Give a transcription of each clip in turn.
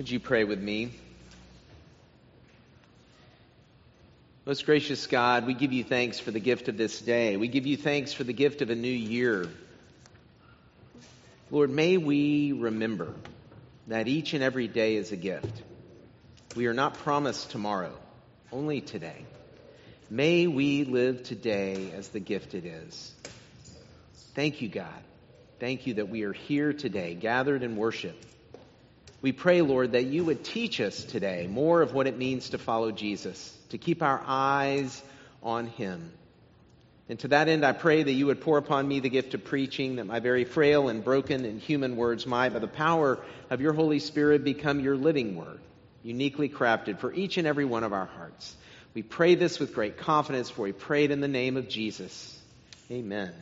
Would you pray with me? Most gracious God, we give you thanks for the gift of this day. We give you thanks for the gift of a new year. Lord, may we remember that each and every day is a gift. We are not promised tomorrow, only today. May we live today as the gift it is. Thank you, God. Thank you that we are here today, gathered in worship. We pray, Lord, that you would teach us today more of what it means to follow Jesus, to keep our eyes on him. And to that end, I pray that you would pour upon me the gift of preaching, that my very frail and broken and human words might, by the power of your Holy Spirit, become your living word, uniquely crafted for each and every one of our hearts. We pray this with great confidence, for we prayed in the name of Jesus. Amen.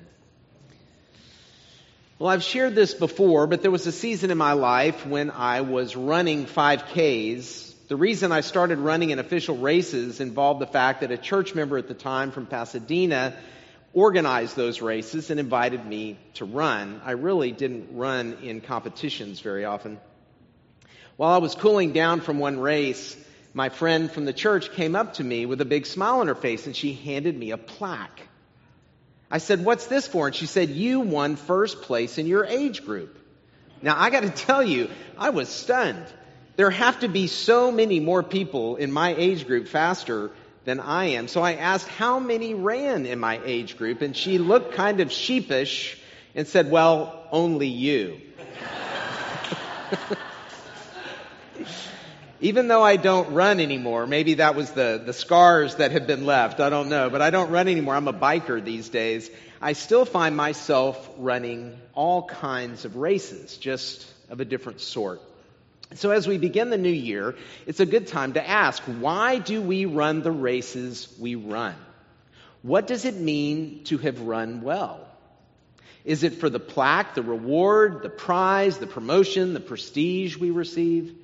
Well, I've shared this before, but there was a season in my life when I was running 5Ks. The reason I started running in official races involved the fact that a church member at the time from Pasadena organized those races and invited me to run. I really didn't run in competitions very often. While I was cooling down from one race, my friend from the church came up to me with a big smile on her face and she handed me a plaque. I said, What's this for? And she said, You won first place in your age group. Now, I got to tell you, I was stunned. There have to be so many more people in my age group faster than I am. So I asked how many ran in my age group, and she looked kind of sheepish and said, Well, only you. Even though I don't run anymore, maybe that was the, the scars that have been left. I don't know. But I don't run anymore. I'm a biker these days. I still find myself running all kinds of races, just of a different sort. So as we begin the new year, it's a good time to ask, why do we run the races we run? What does it mean to have run well? Is it for the plaque, the reward, the prize, the promotion, the prestige we receive?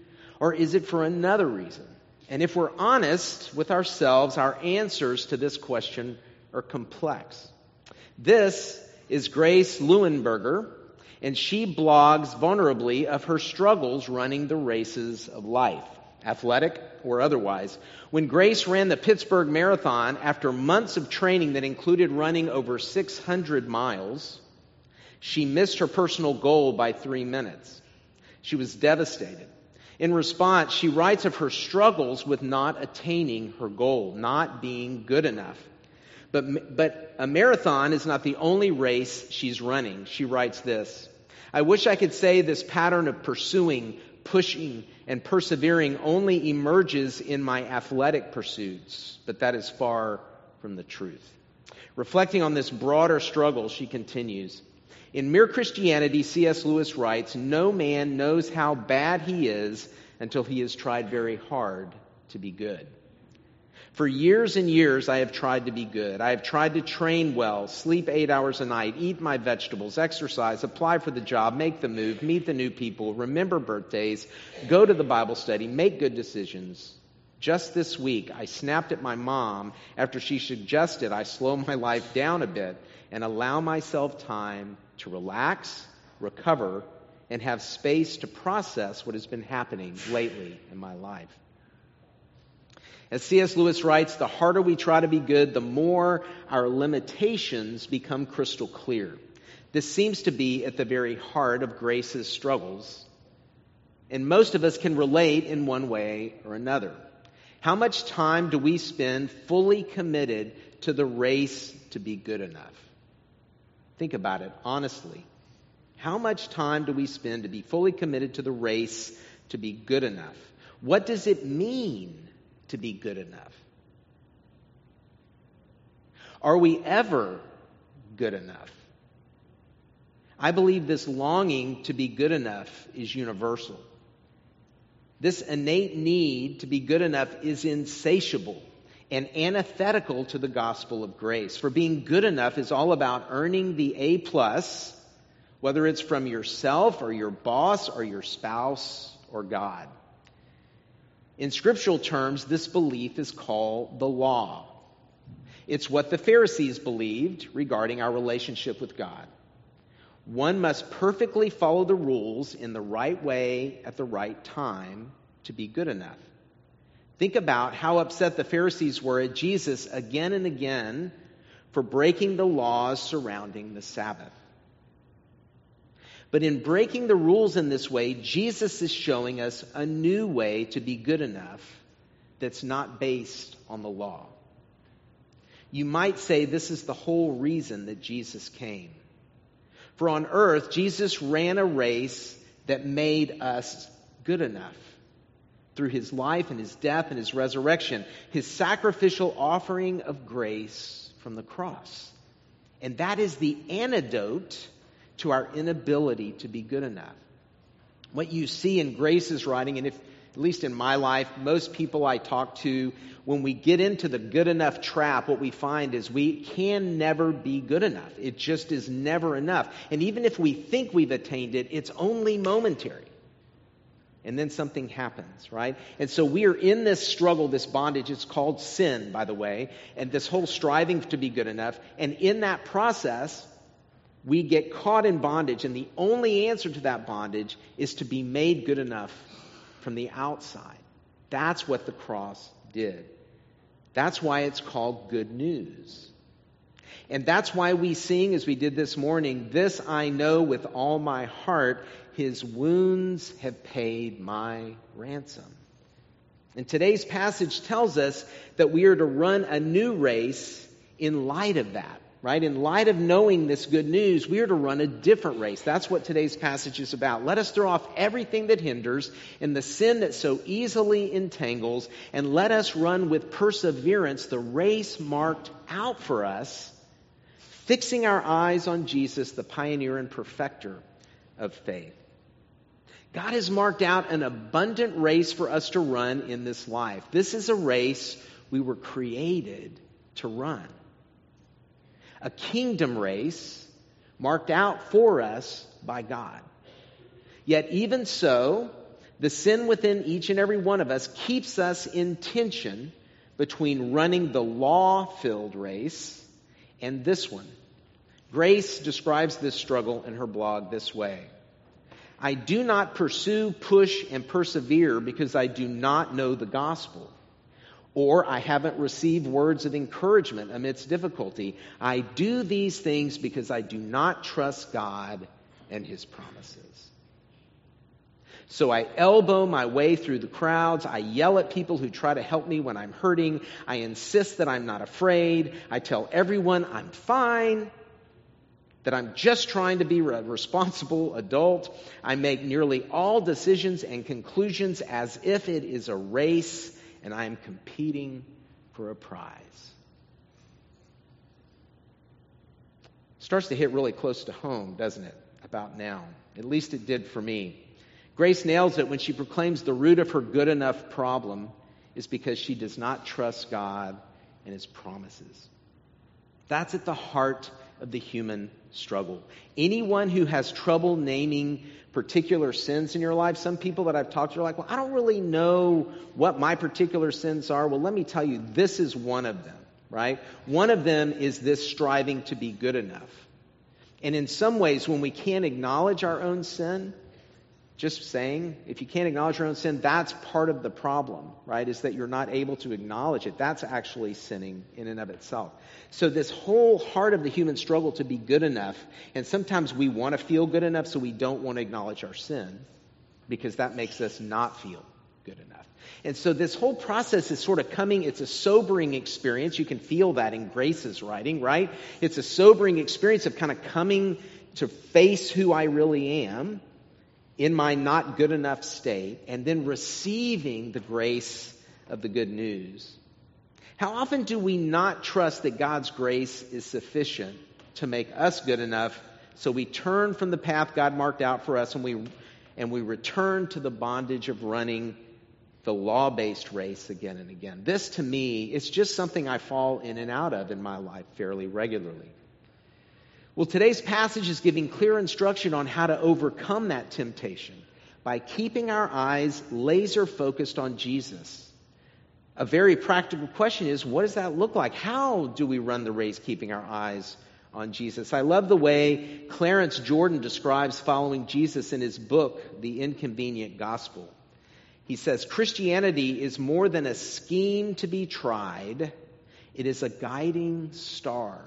Or is it for another reason? And if we're honest with ourselves, our answers to this question are complex. This is Grace Lewinberger, and she blogs vulnerably of her struggles running the races of life, athletic or otherwise. When Grace ran the Pittsburgh Marathon after months of training that included running over 600 miles, she missed her personal goal by three minutes. She was devastated. In response, she writes of her struggles with not attaining her goal, not being good enough. But, but a marathon is not the only race she's running. She writes this I wish I could say this pattern of pursuing, pushing, and persevering only emerges in my athletic pursuits, but that is far from the truth. Reflecting on this broader struggle, she continues in Mere Christianity, C.S. Lewis writes, No man knows how bad he is until he has tried very hard to be good. For years and years, I have tried to be good. I have tried to train well, sleep eight hours a night, eat my vegetables, exercise, apply for the job, make the move, meet the new people, remember birthdays, go to the Bible study, make good decisions. Just this week, I snapped at my mom after she suggested I slow my life down a bit and allow myself time to relax, recover, and have space to process what has been happening lately in my life. As C.S. Lewis writes, the harder we try to be good, the more our limitations become crystal clear. This seems to be at the very heart of Grace's struggles. And most of us can relate in one way or another. How much time do we spend fully committed to the race to be good enough? Think about it honestly. How much time do we spend to be fully committed to the race to be good enough? What does it mean to be good enough? Are we ever good enough? I believe this longing to be good enough is universal. This innate need to be good enough is insatiable and antithetical to the gospel of grace. For being good enough is all about earning the A plus, whether it's from yourself or your boss or your spouse or God. In scriptural terms, this belief is called the law. It's what the Pharisees believed regarding our relationship with God. One must perfectly follow the rules in the right way at the right time to be good enough. Think about how upset the Pharisees were at Jesus again and again for breaking the laws surrounding the Sabbath. But in breaking the rules in this way, Jesus is showing us a new way to be good enough that's not based on the law. You might say this is the whole reason that Jesus came. For on earth, Jesus ran a race that made us good enough through his life and his death and his resurrection, his sacrificial offering of grace from the cross. And that is the antidote to our inability to be good enough. What you see in Grace's writing, and if, at least in my life, most people I talk to, when we get into the good enough trap, what we find is we can never be good enough. It just is never enough. And even if we think we've attained it, it's only momentary. And then something happens, right? And so we are in this struggle, this bondage. It's called sin, by the way, and this whole striving to be good enough. And in that process, we get caught in bondage, and the only answer to that bondage is to be made good enough from the outside. That's what the cross did. That's why it's called good news. And that's why we sing, as we did this morning, This I know with all my heart, his wounds have paid my ransom. And today's passage tells us that we are to run a new race in light of that right? In light of knowing this good news, we are to run a different race. That's what today's passage is about. Let us throw off everything that hinders and the sin that so easily entangles, and let us run with perseverance the race marked out for us, fixing our eyes on Jesus, the pioneer and perfecter of faith. God has marked out an abundant race for us to run in this life. This is a race we were created to run a kingdom race marked out for us by God. Yet, even so, the sin within each and every one of us keeps us in tension between running the law filled race and this one. Grace describes this struggle in her blog this way I do not pursue, push, and persevere because I do not know the gospel or I haven't received words of encouragement amidst difficulty. I do these things because I do not trust God and His promises. So I elbow my way through the crowds. I yell at people who try to help me when I'm hurting. I insist that I'm not afraid. I tell everyone I'm fine, that I'm just trying to be a responsible adult. I make nearly all decisions and conclusions as if it is a race and I am competing for a prize. Starts to hit really close to home, doesn't it? About now. At least it did for me. Grace nails it when she proclaims the root of her good enough problem is because she does not trust God and his promises. That's at the heart of the human struggle. Anyone who has trouble naming particular sins in your life, some people that I've talked to are like, well, I don't really know what my particular sins are. Well, let me tell you, this is one of them, right? One of them is this striving to be good enough. And in some ways, when we can't acknowledge our own sin, just saying, if you can't acknowledge your own sin, that's part of the problem, right? Is that you're not able to acknowledge it. That's actually sinning in and of itself. So, this whole heart of the human struggle to be good enough, and sometimes we want to feel good enough, so we don't want to acknowledge our sin because that makes us not feel good enough. And so, this whole process is sort of coming, it's a sobering experience. You can feel that in Grace's writing, right? It's a sobering experience of kind of coming to face who I really am in my not good enough state and then receiving the grace of the good news. How often do we not trust that God's grace is sufficient to make us good enough so we turn from the path God marked out for us and we, and we return to the bondage of running the law based race again and again? This to me is just something I fall in and out of in my life fairly regularly. Well, today's passage is giving clear instruction on how to overcome that temptation by keeping our eyes laser focused on Jesus. A very practical question is what does that look like? How do we run the race keeping our eyes on Jesus? I love the way Clarence Jordan describes following Jesus in his book, The Inconvenient Gospel. He says Christianity is more than a scheme to be tried, it is a guiding star.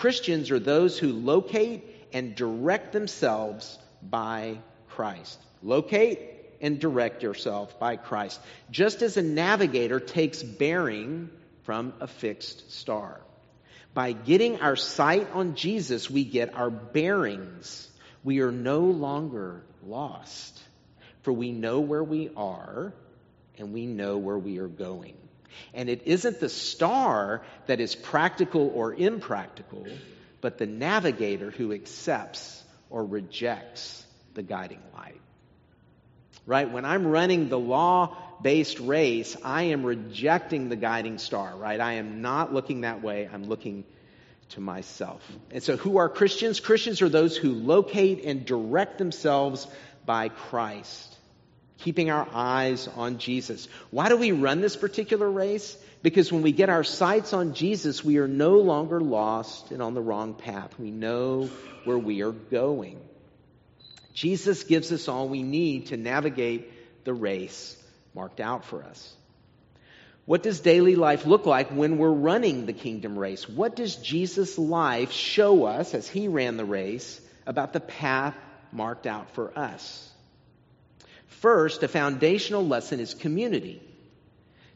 Christians are those who locate and direct themselves by Christ. Locate and direct yourself by Christ, just as a navigator takes bearing from a fixed star. By getting our sight on Jesus, we get our bearings. We are no longer lost, for we know where we are and we know where we are going. And it isn't the star that is practical or impractical, but the navigator who accepts or rejects the guiding light. Right? When I'm running the law based race, I am rejecting the guiding star, right? I am not looking that way. I'm looking to myself. And so, who are Christians? Christians are those who locate and direct themselves by Christ, keeping our eyes on Jesus. Why do we run this particular race? Because when we get our sights on Jesus, we are no longer lost and on the wrong path. We know where we are going. Jesus gives us all we need to navigate the race marked out for us. What does daily life look like when we're running the kingdom race? What does Jesus' life show us as he ran the race about the path marked out for us? First, a foundational lesson is community.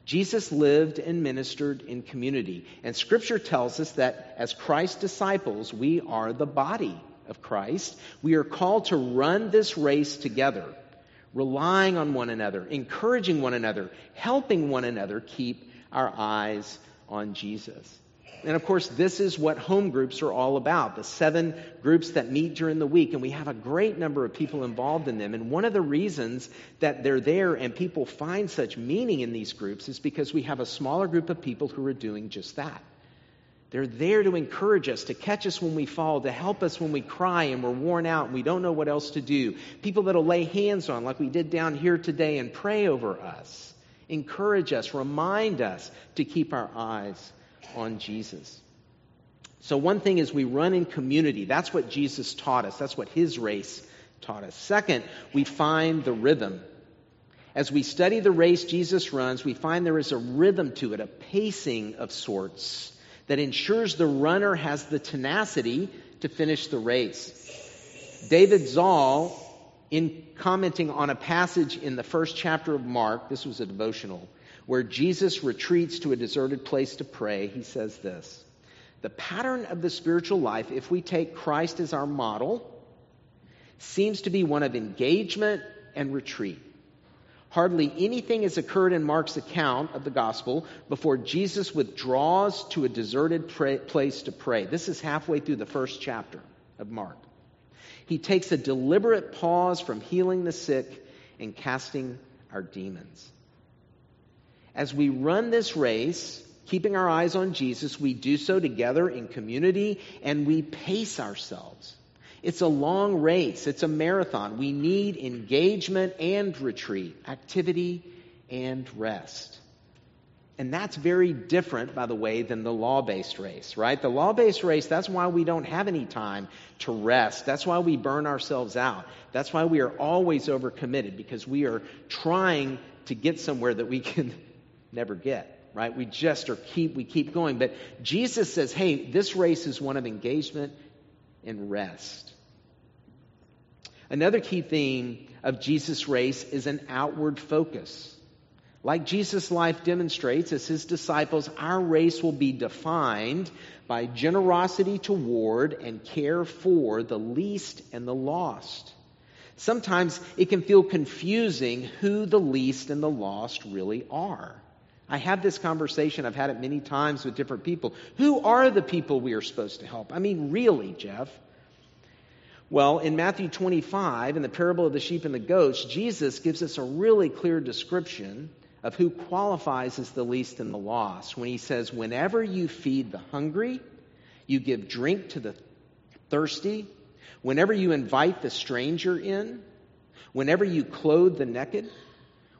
Jesus lived and ministered in community. And scripture tells us that as Christ's disciples, we are the body of Christ. We are called to run this race together, relying on one another, encouraging one another, helping one another keep our eyes on Jesus. And of course, this is what home groups are all about the seven groups that meet during the week. And we have a great number of people involved in them. And one of the reasons that they're there and people find such meaning in these groups is because we have a smaller group of people who are doing just that. They're there to encourage us, to catch us when we fall, to help us when we cry and we're worn out and we don't know what else to do. People that'll lay hands on, like we did down here today, and pray over us, encourage us, remind us to keep our eyes on Jesus. So, one thing is we run in community. That's what Jesus taught us, that's what his race taught us. Second, we find the rhythm. As we study the race Jesus runs, we find there is a rhythm to it, a pacing of sorts that ensures the runner has the tenacity to finish the race. David Zahl, in commenting on a passage in the first chapter of Mark, this was a devotional, where Jesus retreats to a deserted place to pray, he says this The pattern of the spiritual life, if we take Christ as our model, seems to be one of engagement and retreat. Hardly anything has occurred in Mark's account of the gospel before Jesus withdraws to a deserted pray, place to pray. This is halfway through the first chapter of Mark. He takes a deliberate pause from healing the sick and casting our demons. As we run this race, keeping our eyes on Jesus, we do so together in community and we pace ourselves. It's a long race. It's a marathon. We need engagement and retreat, activity and rest. And that's very different, by the way, than the law based race, right? The law based race, that's why we don't have any time to rest. That's why we burn ourselves out. That's why we are always overcommitted, because we are trying to get somewhere that we can never get, right? We just are keep, we keep going. But Jesus says, hey, this race is one of engagement and rest. Another key theme of Jesus' race is an outward focus. Like Jesus' life demonstrates, as his disciples, our race will be defined by generosity toward and care for the least and the lost. Sometimes it can feel confusing who the least and the lost really are. I have this conversation, I've had it many times with different people. Who are the people we are supposed to help? I mean, really, Jeff? Well, in Matthew 25, in the parable of the sheep and the goats, Jesus gives us a really clear description of who qualifies as the least and the lost when he says, Whenever you feed the hungry, you give drink to the thirsty, whenever you invite the stranger in, whenever you clothe the naked,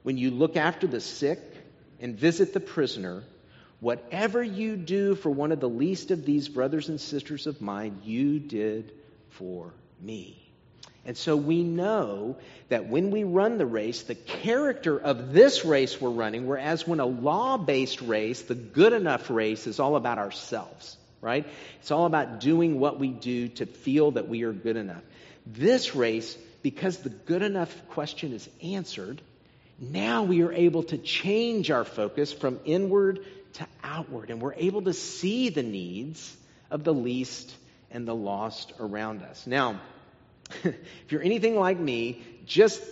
when you look after the sick and visit the prisoner, whatever you do for one of the least of these brothers and sisters of mine, you did for me. And so we know that when we run the race, the character of this race we're running, whereas when a law based race, the good enough race, is all about ourselves, right? It's all about doing what we do to feel that we are good enough. This race, because the good enough question is answered, now we are able to change our focus from inward to outward, and we're able to see the needs of the least and the lost around us. Now, if you're anything like me, just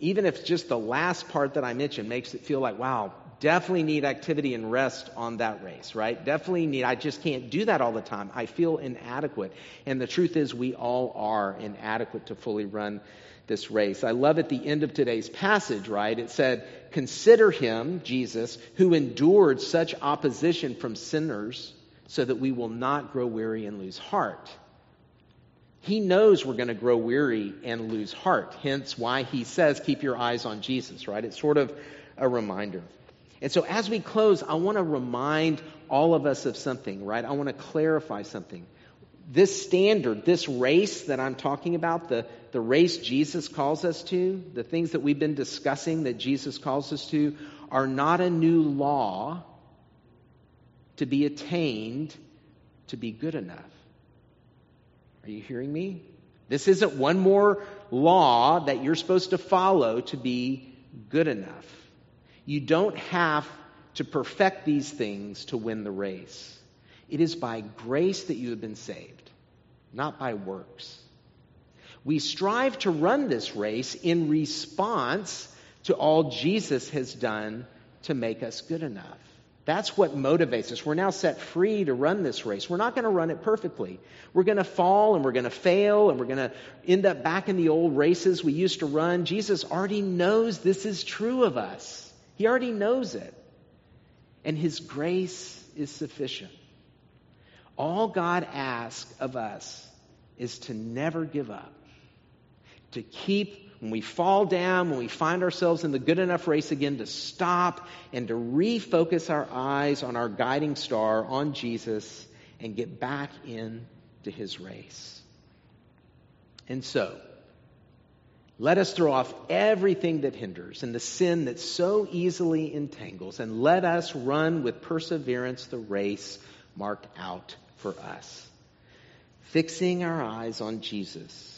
even if just the last part that I mentioned makes it feel like, wow, definitely need activity and rest on that race, right? Definitely need, I just can't do that all the time. I feel inadequate. And the truth is, we all are inadequate to fully run this race. I love at the end of today's passage, right? It said, Consider him, Jesus, who endured such opposition from sinners so that we will not grow weary and lose heart. He knows we're going to grow weary and lose heart, hence why he says, Keep your eyes on Jesus, right? It's sort of a reminder. And so as we close, I want to remind all of us of something, right? I want to clarify something. This standard, this race that I'm talking about, the, the race Jesus calls us to, the things that we've been discussing that Jesus calls us to, are not a new law to be attained to be good enough. Are you hearing me? This isn't one more law that you're supposed to follow to be good enough. You don't have to perfect these things to win the race. It is by grace that you have been saved, not by works. We strive to run this race in response to all Jesus has done to make us good enough. That's what motivates us. We're now set free to run this race. We're not going to run it perfectly. We're going to fall and we're going to fail and we're going to end up back in the old races we used to run. Jesus already knows this is true of us, He already knows it. And His grace is sufficient. All God asks of us is to never give up, to keep when we fall down, when we find ourselves in the good enough race again, to stop and to refocus our eyes on our guiding star, on Jesus, and get back into his race. And so, let us throw off everything that hinders and the sin that so easily entangles, and let us run with perseverance the race marked out for us, fixing our eyes on Jesus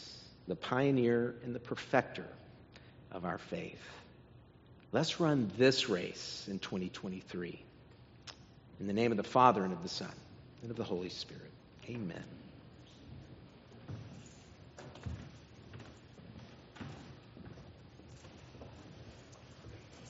the pioneer and the perfecter of our faith. Let's run this race in 2023. In the name of the Father and of the Son and of the Holy Spirit. Amen.